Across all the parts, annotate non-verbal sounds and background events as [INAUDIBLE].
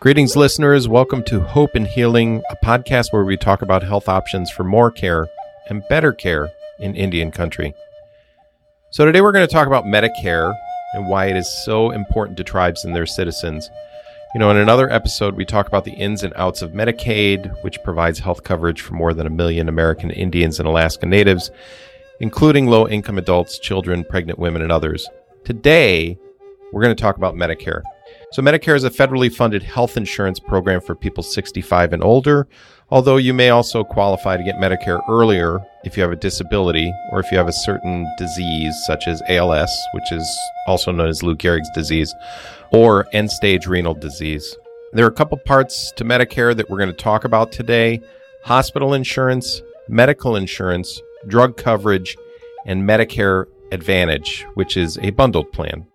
Greetings, listeners. Welcome to Hope and Healing, a podcast where we talk about health options for more care and better care in Indian country. So, today we're going to talk about Medicare and why it is so important to tribes and their citizens. You know, in another episode, we talk about the ins and outs of Medicaid, which provides health coverage for more than a million American Indians and Alaska Natives, including low income adults, children, pregnant women, and others. Today, we're going to talk about Medicare. So, Medicare is a federally funded health insurance program for people 65 and older, although you may also qualify to get Medicare earlier if you have a disability or if you have a certain disease, such as ALS, which is also known as Lou Gehrig's disease, or end stage renal disease. There are a couple parts to Medicare that we're going to talk about today hospital insurance, medical insurance, drug coverage, and Medicare Advantage, which is a bundled plan.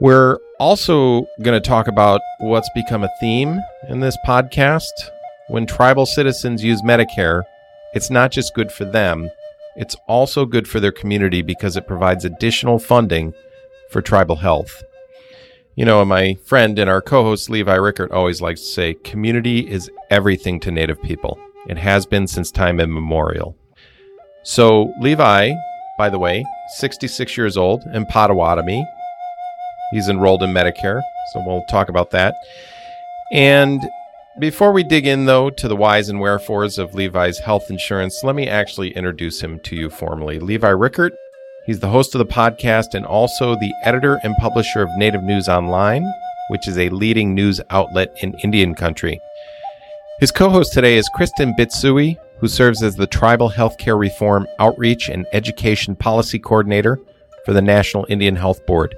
We're also going to talk about what's become a theme in this podcast. When tribal citizens use Medicare, it's not just good for them, it's also good for their community because it provides additional funding for tribal health. You know, my friend and our co host Levi Rickert always likes to say community is everything to Native people. It has been since time immemorial. So, Levi, by the way, 66 years old, in Potawatomi, He's enrolled in Medicare, so we'll talk about that. And before we dig in, though, to the whys and wherefores of Levi's health insurance, let me actually introduce him to you formally. Levi Rickert, he's the host of the podcast and also the editor and publisher of Native News Online, which is a leading news outlet in Indian country. His co host today is Kristen Bitsuie, who serves as the Tribal Healthcare Reform Outreach and Education Policy Coordinator for the National Indian Health Board.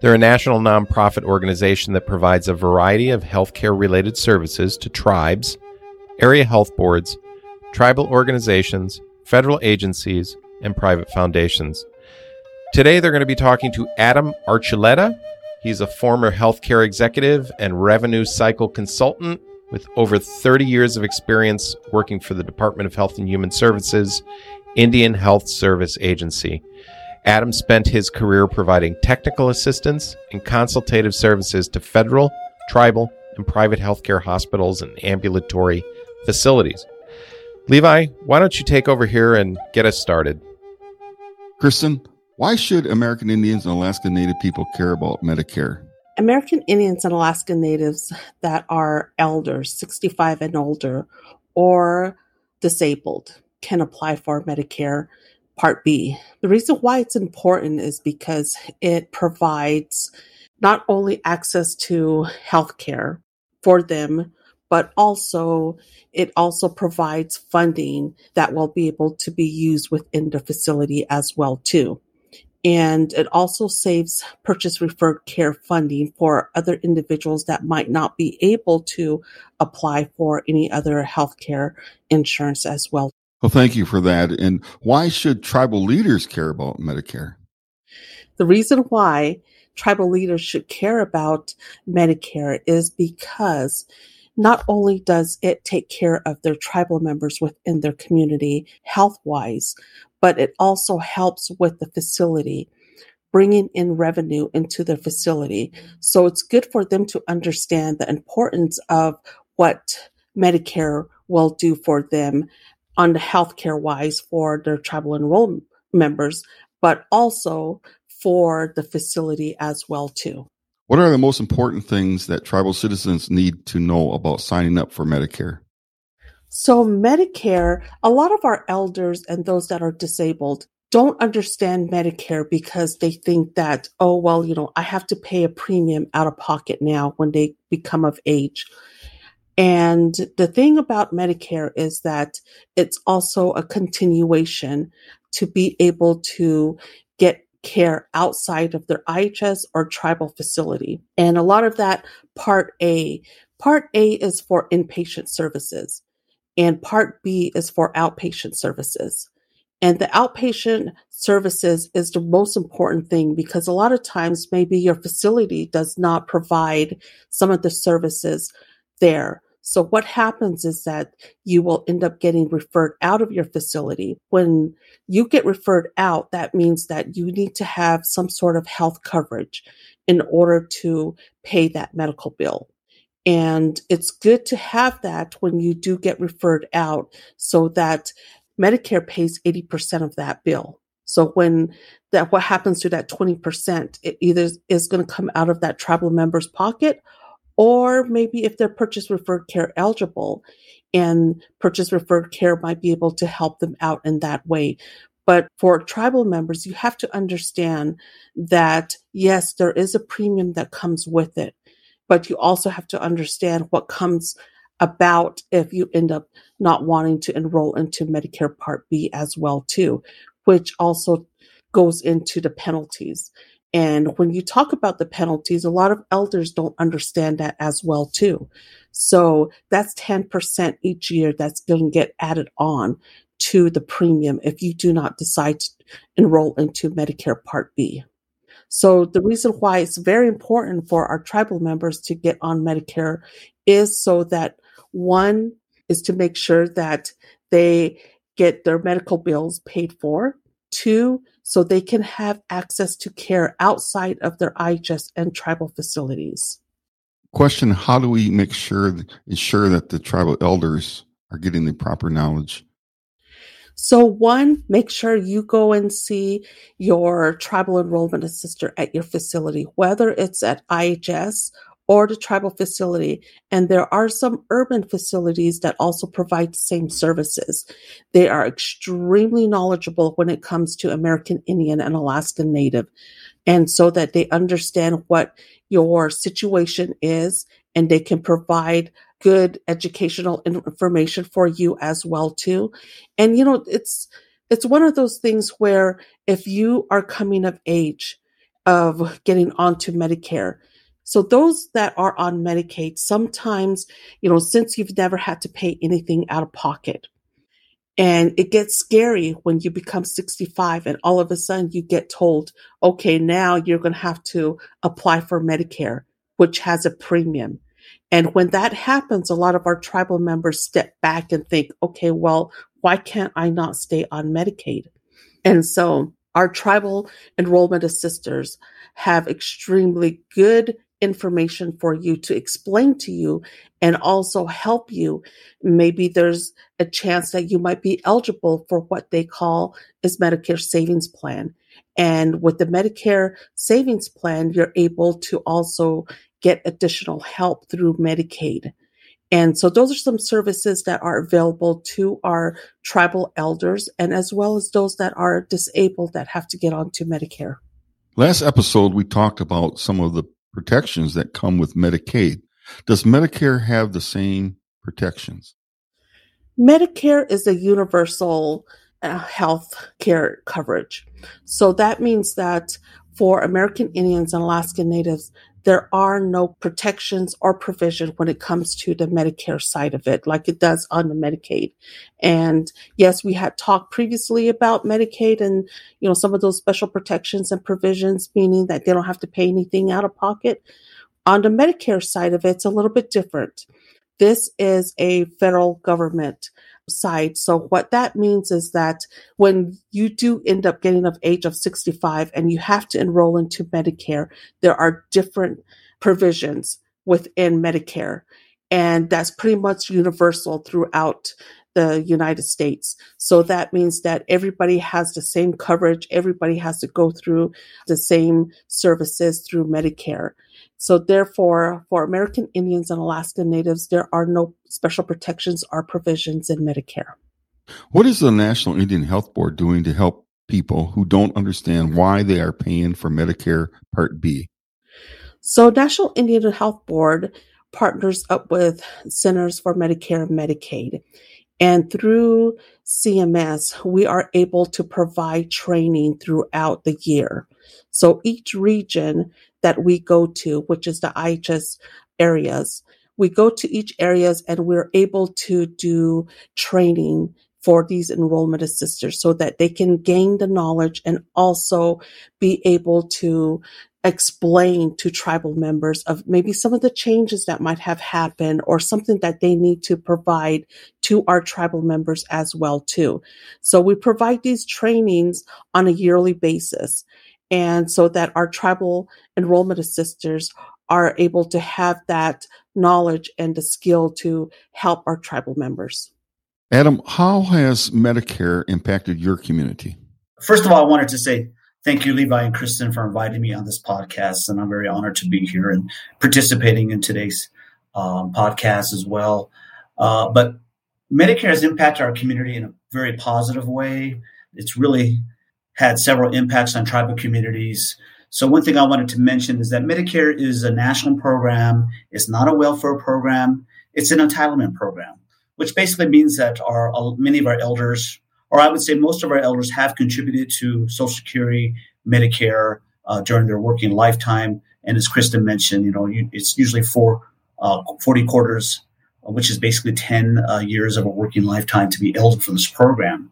They're a national nonprofit organization that provides a variety of healthcare related services to tribes, area health boards, tribal organizations, federal agencies, and private foundations. Today, they're going to be talking to Adam Archuleta. He's a former healthcare executive and revenue cycle consultant with over 30 years of experience working for the Department of Health and Human Services, Indian Health Service Agency. Adam spent his career providing technical assistance and consultative services to federal, tribal, and private healthcare hospitals and ambulatory facilities. Levi, why don't you take over here and get us started? Kristen, why should American Indians and Alaska Native people care about Medicare? American Indians and Alaska Natives that are elders, 65 and older, or disabled can apply for Medicare Part B. The reason why it's important is because it provides not only access to healthcare for them, but also it also provides funding that will be able to be used within the facility as well too. And it also saves purchase referred care funding for other individuals that might not be able to apply for any other healthcare insurance as well well, thank you for that. And why should tribal leaders care about Medicare? The reason why tribal leaders should care about Medicare is because not only does it take care of their tribal members within their community health wise, but it also helps with the facility bringing in revenue into their facility. So it's good for them to understand the importance of what Medicare will do for them on the healthcare wise for their tribal enrollment members, but also for the facility as well too. What are the most important things that tribal citizens need to know about signing up for Medicare? So Medicare, a lot of our elders and those that are disabled don't understand Medicare because they think that, oh, well, you know, I have to pay a premium out of pocket now when they become of age. And the thing about Medicare is that it's also a continuation to be able to get care outside of their IHS or tribal facility. And a lot of that part A, part A is for inpatient services and part B is for outpatient services. And the outpatient services is the most important thing because a lot of times maybe your facility does not provide some of the services there. So what happens is that you will end up getting referred out of your facility. When you get referred out, that means that you need to have some sort of health coverage in order to pay that medical bill. And it's good to have that when you do get referred out so that Medicare pays 80% of that bill. So when that, what happens to that 20%, it either is going to come out of that tribal member's pocket or maybe if they're purchase referred care eligible and purchase referred care might be able to help them out in that way. But for tribal members, you have to understand that yes, there is a premium that comes with it, but you also have to understand what comes about if you end up not wanting to enroll into Medicare Part B as well too, which also goes into the penalties. And when you talk about the penalties, a lot of elders don't understand that as well too. So that's 10% each year that's going to get added on to the premium if you do not decide to enroll into Medicare Part B. So the reason why it's very important for our tribal members to get on Medicare is so that one is to make sure that they get their medical bills paid for. Two, so they can have access to care outside of their IHS and tribal facilities. Question How do we make sure, ensure that the tribal elders are getting the proper knowledge so one, make sure you go and see your tribal enrollment assistant at your facility, whether it's at IHS or the tribal facility. And there are some urban facilities that also provide the same services. They are extremely knowledgeable when it comes to American Indian and Alaskan Native. And so that they understand what your situation is and they can provide good educational information for you as well too. And you know, it's it's one of those things where if you are coming of age of getting onto Medicare, so those that are on Medicaid, sometimes, you know, since you've never had to pay anything out of pocket, and it gets scary when you become 65 and all of a sudden you get told, okay, now you're going to have to apply for Medicare, which has a premium. And when that happens, a lot of our tribal members step back and think, okay, well, why can't I not stay on Medicaid? And so our tribal enrollment assisters have extremely good information for you to explain to you and also help you. Maybe there's a chance that you might be eligible for what they call is Medicare savings plan. And with the Medicare savings plan, you're able to also get additional help through Medicaid. And so those are some services that are available to our tribal elders and as well as those that are disabled that have to get onto Medicare. Last episode, we talked about some of the protections that come with Medicaid. Does Medicare have the same protections? Medicare is a universal uh, health care coverage. So that means that for American Indians and Alaskan Natives, there are no protections or provision when it comes to the Medicare side of it, like it does on the Medicaid. And yes, we had talked previously about Medicaid and, you know, some of those special protections and provisions, meaning that they don't have to pay anything out of pocket. On the Medicare side of it, it's a little bit different. This is a federal government side. So what that means is that when you do end up getting of age of 65 and you have to enroll into Medicare, there are different provisions within Medicare. And that's pretty much universal throughout the United States. So that means that everybody has the same coverage. Everybody has to go through the same services through Medicare. So therefore, for American Indians and Alaska Natives, there are no special protections or provisions in Medicare. What is the National Indian Health Board doing to help people who don't understand why they are paying for Medicare Part B? So National Indian Health Board partners up with Centers for Medicare and Medicaid. And through CMS, we are able to provide training throughout the year. So each region that we go to, which is the IHS areas. We go to each areas and we're able to do training for these enrollment assisters so that they can gain the knowledge and also be able to explain to tribal members of maybe some of the changes that might have happened or something that they need to provide to our tribal members as well too. So we provide these trainings on a yearly basis and so that our tribal enrollment assisters are able to have that knowledge and the skill to help our tribal members. Adam, how has Medicare impacted your community? First of all, I wanted to say thank you, Levi and Kristen, for inviting me on this podcast. And I'm very honored to be here and participating in today's um, podcast as well. Uh, but Medicare has impacted our community in a very positive way. It's really had several impacts on tribal communities. So one thing I wanted to mention is that Medicare is a national program. It's not a welfare program. It's an entitlement program, which basically means that our many of our elders, or I would say most of our elders, have contributed to Social Security, Medicare uh, during their working lifetime. And as Kristen mentioned, you know, you, it's usually four, uh, 40 quarters, which is basically 10 uh, years of a working lifetime to be eligible for this program.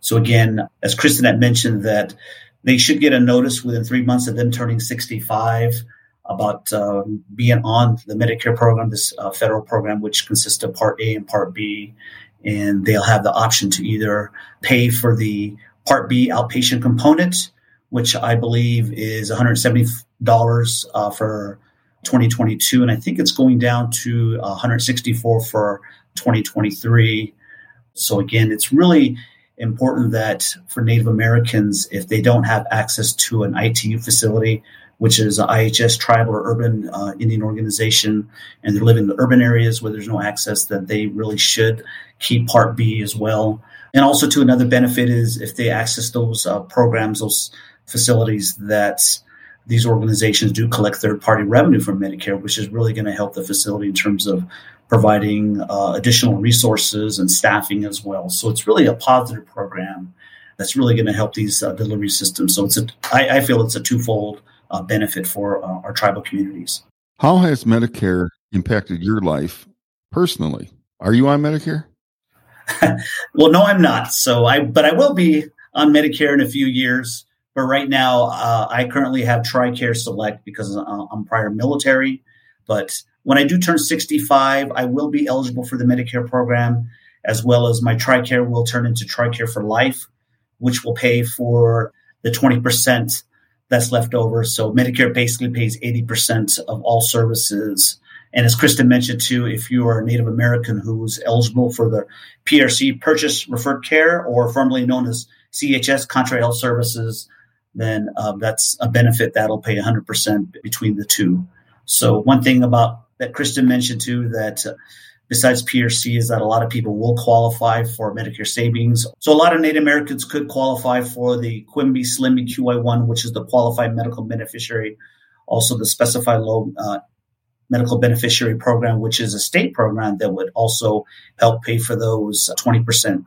So again, as Kristen had mentioned, that they should get a notice within three months of them turning 65 about uh, being on the Medicare program, this uh, federal program, which consists of Part A and Part B. And they'll have the option to either pay for the Part B outpatient component, which I believe is $170 uh, for 2022. And I think it's going down to 164 for 2023. So again, it's really important that for Native Americans, if they don't have access to an ITU facility, which is an IHS tribal or urban uh, Indian organization, and they're living in the urban areas where there's no access, that they really should keep Part B as well. And also, to another benefit is if they access those uh, programs, those facilities, that these organizations do collect third party revenue from Medicare, which is really going to help the facility in terms of providing uh, additional resources and staffing as well. So it's really a positive program that's really going to help these uh, delivery systems. So it's a, I, I feel it's a twofold uh, benefit for uh, our tribal communities. How has Medicare impacted your life personally? Are you on Medicare? [LAUGHS] well, no, I'm not. So I, but I will be on Medicare in a few years. But right now, uh, I currently have TRICARE Select because uh, I'm prior military. But when I do turn 65, I will be eligible for the Medicare program, as well as my TRICARE will turn into TRICARE for Life, which will pay for the 20% that's left over. So Medicare basically pays 80% of all services. And as Kristen mentioned too, if you are a Native American who's eligible for the PRC Purchase Referred Care, or formerly known as CHS Contract Health Services, then uh, that's a benefit that'll pay 100% between the two. So one thing about that Kristen mentioned too that uh, besides PRC is that a lot of people will qualify for Medicare savings. So a lot of Native Americans could qualify for the Quimby SLIMBY QI1, which is the qualified medical beneficiary, also the specified low uh, medical beneficiary program, which is a state program that would also help pay for those 20%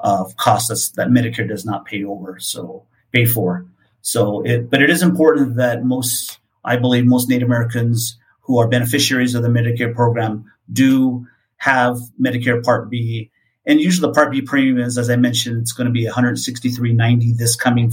of costs that Medicare does not pay over, so pay for. So it, but it is important that most, I believe most Native Americans who are beneficiaries of the Medicare program do have Medicare Part B. And usually the Part B premium is, as I mentioned, it's going to be 163.90 this coming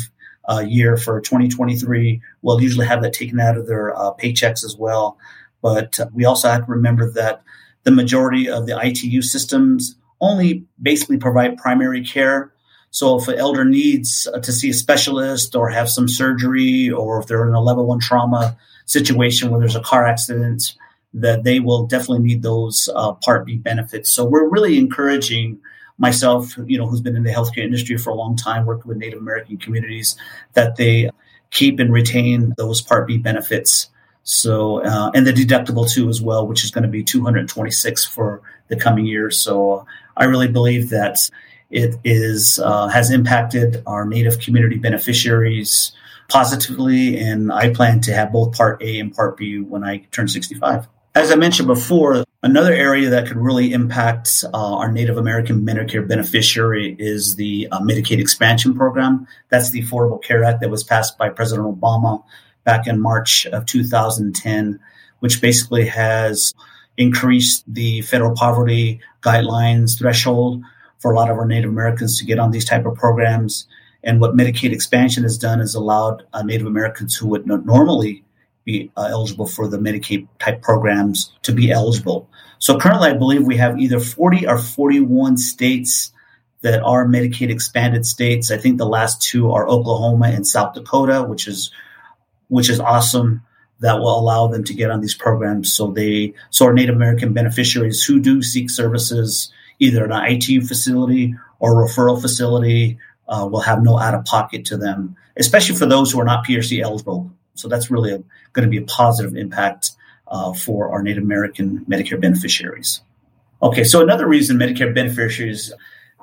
uh, year for 2023. We'll usually have that taken out of their uh, paychecks as well. But we also have to remember that the majority of the ITU systems only basically provide primary care. So if an elder needs uh, to see a specialist or have some surgery, or if they're in a level one trauma situation where there's a car accident, that they will definitely need those uh, Part B benefits. So we're really encouraging myself, you know, who's been in the healthcare industry for a long time, working with Native American communities, that they keep and retain those Part B benefits. So uh, and the deductible too as well, which is going to be 226 for the coming year. So I really believe that it is uh, has impacted our Native community beneficiaries positively, and I plan to have both Part A and Part B when I turn 65. As I mentioned before, another area that could really impact uh, our Native American Medicare beneficiary is the uh, Medicaid expansion program. That's the Affordable Care Act that was passed by President Obama back in March of 2010, which basically has increased the federal poverty guidelines threshold for a lot of our Native Americans to get on these type of programs. And what Medicaid expansion has done is allowed uh, Native Americans who would normally be uh, eligible for the Medicaid type programs to be eligible. So currently, I believe we have either 40 or 41 states that are Medicaid expanded states. I think the last two are Oklahoma and South Dakota, which is which is awesome that will allow them to get on these programs. So they, so our Native American beneficiaries who do seek services, either in an ITU facility or referral facility, uh, will have no out of pocket to them, especially for those who are not PRC eligible. So that's really going to be a positive impact uh, for our Native American Medicare beneficiaries. Okay, so another reason Medicare beneficiaries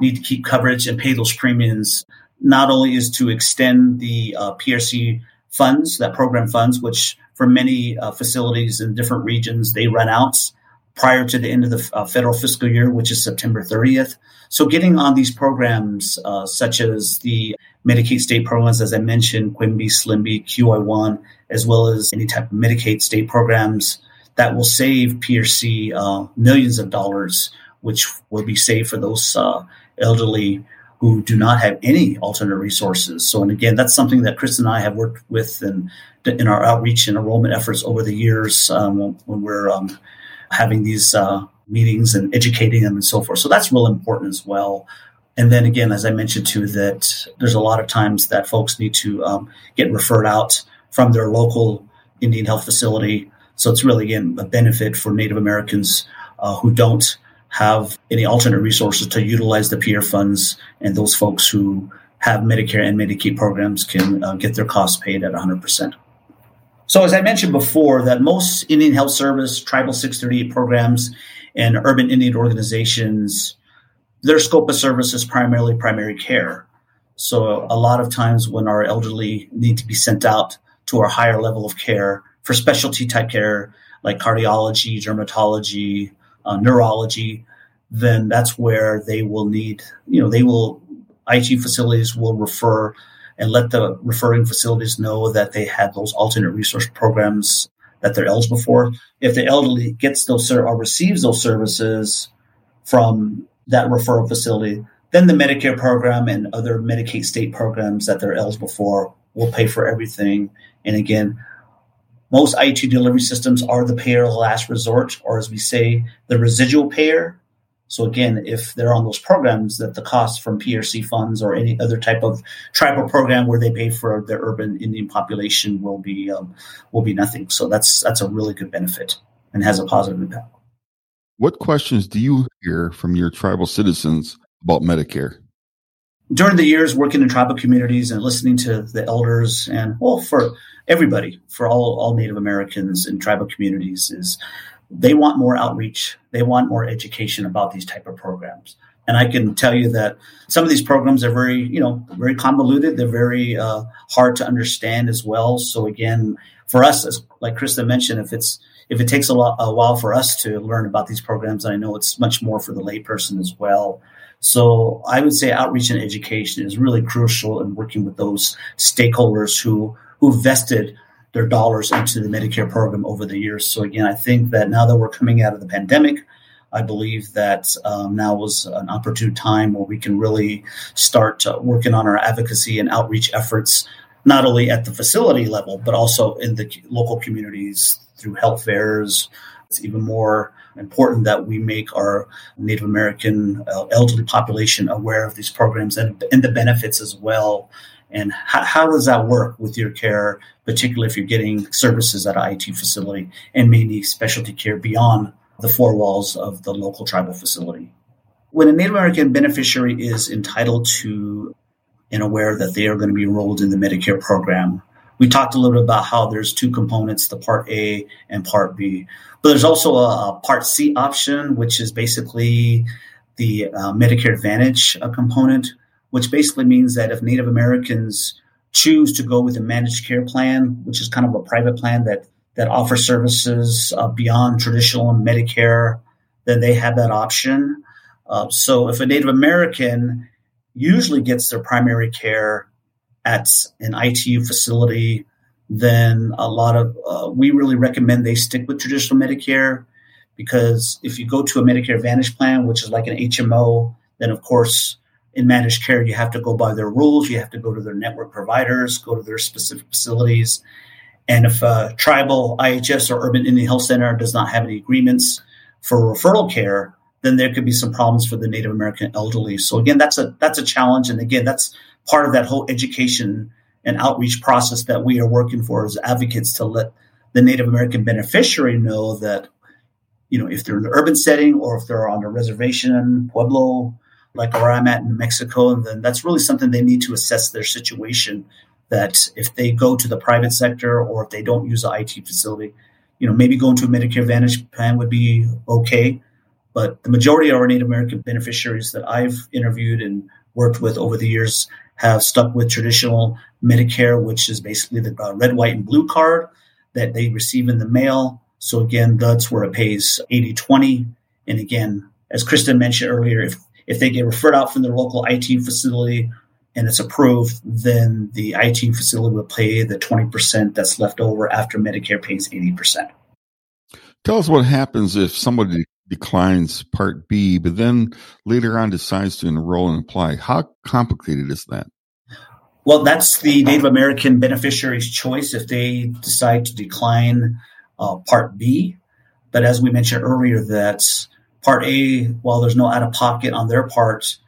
need to keep coverage and pay those premiums not only is to extend the uh, PRC funds, that program funds, which for many uh, facilities in different regions, they run out prior to the end of the uh, federal fiscal year, which is September 30th. So getting on these programs, uh, such as the Medicaid state programs, as I mentioned, Quimby, SLIMBY, QI1, as well as any type of Medicaid state programs that will save PRC uh, millions of dollars, which will be saved for those uh, elderly who do not have any alternate resources. So, and again, that's something that Chris and I have worked with in, in our outreach and enrollment efforts over the years um, when we're um, having these uh, meetings and educating them and so forth. So that's real important as well. And then again, as I mentioned too, that there's a lot of times that folks need to um, get referred out from their local Indian health facility. So it's really again a benefit for Native Americans uh, who don't have any alternate resources to utilize the PR funds, and those folks who have Medicare and Medicaid programs can uh, get their costs paid at 100%. So, as I mentioned before, that most Indian Health Service, Tribal 638 programs, and urban Indian organizations, their scope of service is primarily primary care. So, a lot of times when our elderly need to be sent out to our higher level of care for specialty type care like cardiology, dermatology, uh, neurology, then that's where they will need, you know, they will, IT facilities will refer and let the referring facilities know that they have those alternate resource programs that they're eligible for. If the elderly gets those or receives those services from that referral facility, then the Medicare program and other Medicaid state programs that they're eligible for will pay for everything. And again, most IT delivery systems are the payer of last resort, or as we say, the residual payer. So again, if they're on those programs, that the cost from PRC funds or any other type of tribal program where they pay for their urban Indian population will be um, will be nothing. So that's that's a really good benefit and has a positive impact. What questions do you hear from your tribal citizens about Medicare? during the years working in tribal communities and listening to the elders and well for everybody for all, all native americans in tribal communities is they want more outreach. They want more education about these type of programs. And i can tell you that some of these programs are very you know very convoluted. They're very uh, hard to understand as well. So again for us as like Kristen mentioned if it's if it takes a, lot, a while for us to learn about these programs i know it's much more for the layperson as well. So I would say outreach and education is really crucial in working with those stakeholders who who vested their dollars into the Medicare program over the years. So again, I think that now that we're coming out of the pandemic, I believe that um, now was an opportune time where we can really start uh, working on our advocacy and outreach efforts, not only at the facility level, but also in the local communities through health fairs. It's even more important that we make our Native American uh, elderly population aware of these programs and, and the benefits as well. And how, how, does that work with your care, particularly if you're getting services at an IT facility and may need specialty care beyond the four walls of the local tribal facility? When a Native American beneficiary is entitled to and aware that they are going to be enrolled in the Medicare program, we talked a little bit about how there's two components, the Part A and Part B. But there's also a, a Part C option, which is basically the uh, Medicare Advantage uh, component, which basically means that if Native Americans choose to go with a managed care plan, which is kind of a private plan that that offers services uh, beyond traditional Medicare, then they have that option. Uh, so if a Native American usually gets their primary care at an ITU facility, then a lot of uh, we really recommend they stick with traditional Medicare because if you go to a Medicare Advantage plan, which is like an HMO, then of course in managed care you have to go by their rules. You have to go to their network providers, go to their specific facilities, and if a tribal IHS or urban Indian health center does not have any agreements for referral care, then there could be some problems for the Native American elderly. So again, that's a that's a challenge, and again, that's part of that whole education and outreach process that we are working for as advocates to let the Native American beneficiary know that, you know, if they're in an urban setting or if they're on a reservation, Pueblo, like where I'm at in New Mexico, and then that's really something they need to assess their situation. That if they go to the private sector or if they don't use an IT facility, you know, maybe going to a Medicare Advantage plan would be okay. But the majority of our Native American beneficiaries that I've interviewed and worked with over the years have stuck with traditional Medicare, which is basically the uh, red, white, and blue card that they receive in the mail. So again, that's where it pays 80 20. And again, as Kristen mentioned earlier, if, if they get referred out from their local IT facility and it's approved, then the IT facility will pay the 20% that's left over after Medicare pays 80%. Tell us what happens if somebody declines Part B, but then later on decides to enroll and apply. How complicated is that? Well, that's the Native American beneficiary's choice if they decide to decline uh, Part B. But as we mentioned earlier, that Part A, while there's no out of pocket on their part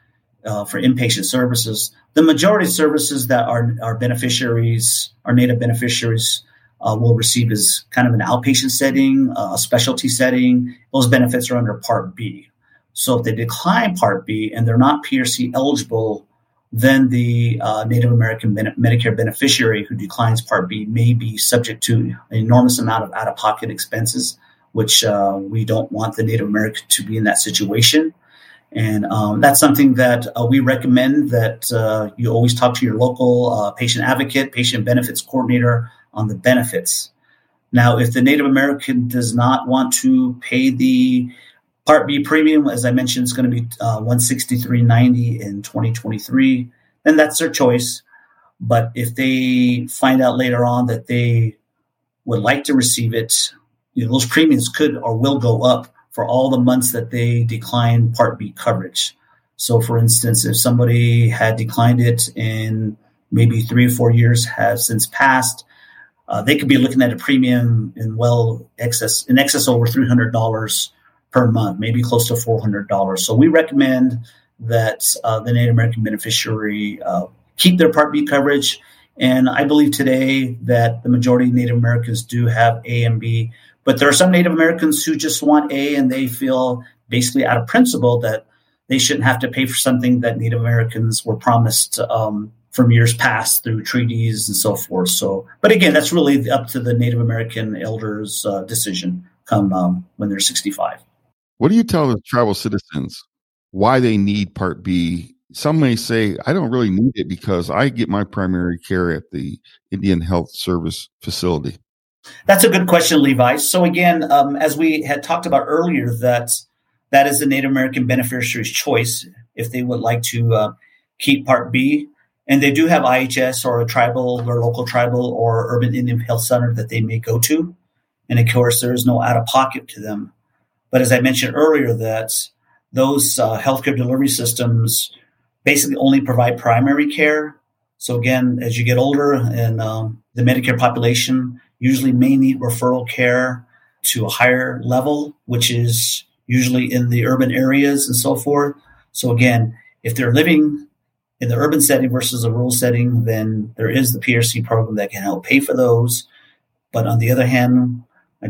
uh, for inpatient services, the majority of services that our, our beneficiaries, our Native beneficiaries, uh, will receive is kind of an outpatient setting, uh, a specialty setting. Those benefits are under Part B. So if they decline Part B and they're not PRC eligible, then the uh, Native American Medicare beneficiary who declines Part B may be subject to an enormous amount of out of pocket expenses, which uh, we don't want the Native American to be in that situation. And um, that's something that uh, we recommend that uh, you always talk to your local uh, patient advocate, patient benefits coordinator on the benefits. Now, if the Native American does not want to pay the Part B premium, as I mentioned, is going to be uh, 163.90 in 2023, then that's their choice. But if they find out later on that they would like to receive it, you know, those premiums could or will go up for all the months that they decline Part B coverage. So, for instance, if somebody had declined it in maybe three or four years have since passed, uh, they could be looking at a premium in well excess in excess over three hundred dollars per month, maybe close to four hundred dollars. So we recommend that uh, the Native American beneficiary uh, keep their Part B coverage. And I believe today that the majority of Native Americans do have A and B, but there are some Native Americans who just want A and they feel basically out of principle that they shouldn't have to pay for something that Native Americans were promised um, from years past through treaties and so forth. So, but again, that's really up to the Native American elders' uh, decision come um, when they're 65. What do you tell the tribal citizens why they need Part B? Some may say, I don't really need it because I get my primary care at the Indian Health Service facility. That's a good question, Levi. So again, um, as we had talked about earlier, that that is the Native American beneficiary's choice if they would like to uh, keep Part B. And they do have IHS or a tribal or local tribal or urban Indian health center that they may go to. And of course, there is no out of pocket to them. But as I mentioned earlier, that those uh, healthcare delivery systems basically only provide primary care. So again, as you get older and um, the Medicare population usually may need referral care to a higher level, which is usually in the urban areas and so forth. So again, if they're living in the urban setting versus a rural setting, then there is the PRC program that can help pay for those. But on the other hand,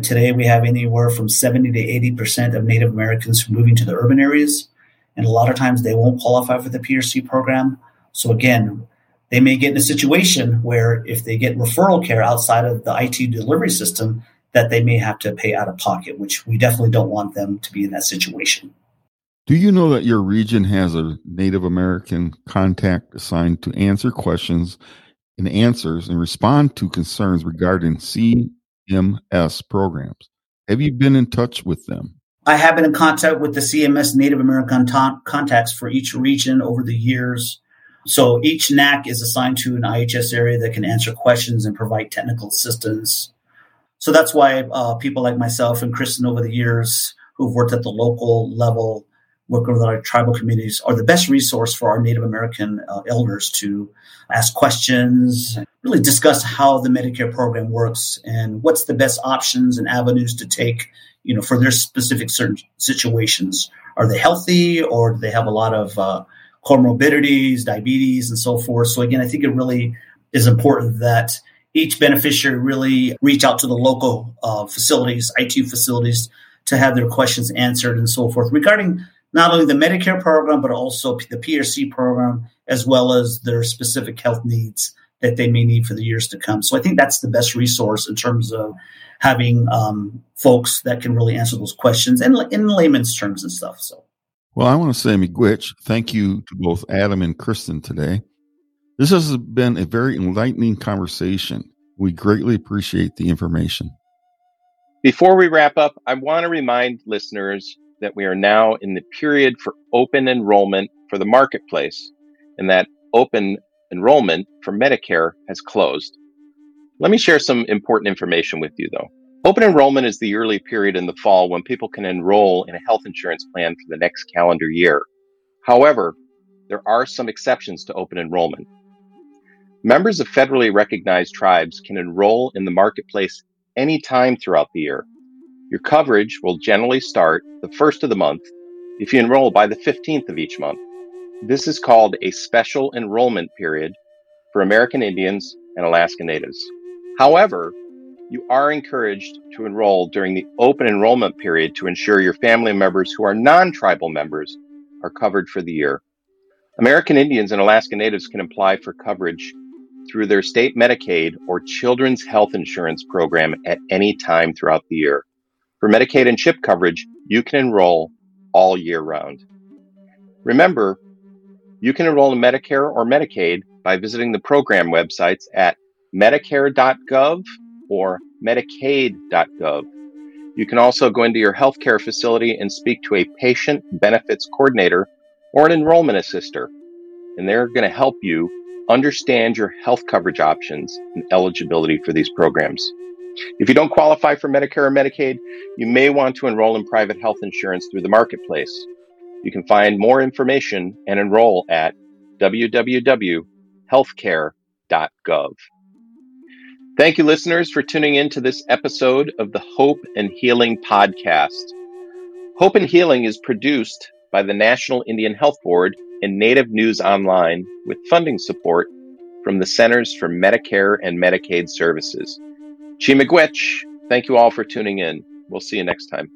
today we have anywhere from 70 to 80% of Native Americans moving to the urban areas. And a lot of times they won't qualify for the PRC program. So again, they may get in a situation where if they get referral care outside of the IT delivery system, that they may have to pay out of pocket, which we definitely don't want them to be in that situation. Do you know that your region has a Native American contact assigned to answer questions and answers and respond to concerns regarding CMS programs? Have you been in touch with them? I have been in contact with the CMS Native American ta- contacts for each region over the years. So each NAC is assigned to an IHS area that can answer questions and provide technical assistance. So that's why uh, people like myself and Kristen over the years who've worked at the local level working with our tribal communities are the best resource for our Native American uh, elders to ask questions, really discuss how the Medicare program works and what's the best options and avenues to take, you know, for their specific certain situations. Are they healthy or do they have a lot of uh, comorbidities, diabetes, and so forth? So again, I think it really is important that each beneficiary really reach out to the local uh, facilities, ITU facilities, to have their questions answered and so forth regarding not only the Medicare program, but also the PRC program, as well as their specific health needs that they may need for the years to come. So I think that's the best resource in terms of having um, folks that can really answer those questions and in layman's terms and stuff. So. Well, I want to say, Miigwech, thank you to both Adam and Kristen today. This has been a very enlightening conversation. We greatly appreciate the information. Before we wrap up, I want to remind listeners that we are now in the period for open enrollment for the marketplace and that open enrollment for Medicare has closed. Let me share some important information with you though. Open enrollment is the early period in the fall when people can enroll in a health insurance plan for the next calendar year. However, there are some exceptions to open enrollment. Members of federally recognized tribes can enroll in the marketplace anytime throughout the year. Your coverage will generally start the first of the month if you enroll by the 15th of each month. This is called a special enrollment period for American Indians and Alaska Natives. However, you are encouraged to enroll during the open enrollment period to ensure your family members who are non tribal members are covered for the year. American Indians and Alaska Natives can apply for coverage through their state Medicaid or Children's Health Insurance program at any time throughout the year. For Medicaid and CHIP coverage, you can enroll all year round. Remember, you can enroll in Medicare or Medicaid by visiting the program websites at medicare.gov or medicaid.gov. You can also go into your healthcare facility and speak to a patient benefits coordinator or an enrollment assister, and they're going to help you understand your health coverage options and eligibility for these programs. If you don't qualify for Medicare or Medicaid, you may want to enroll in private health insurance through the marketplace. You can find more information and enroll at www.healthcare.gov. Thank you, listeners, for tuning in to this episode of the Hope and Healing Podcast. Hope and Healing is produced by the National Indian Health Board and Native News Online with funding support from the Centers for Medicare and Medicaid Services. Chi Miigwech, thank you all for tuning in. We'll see you next time.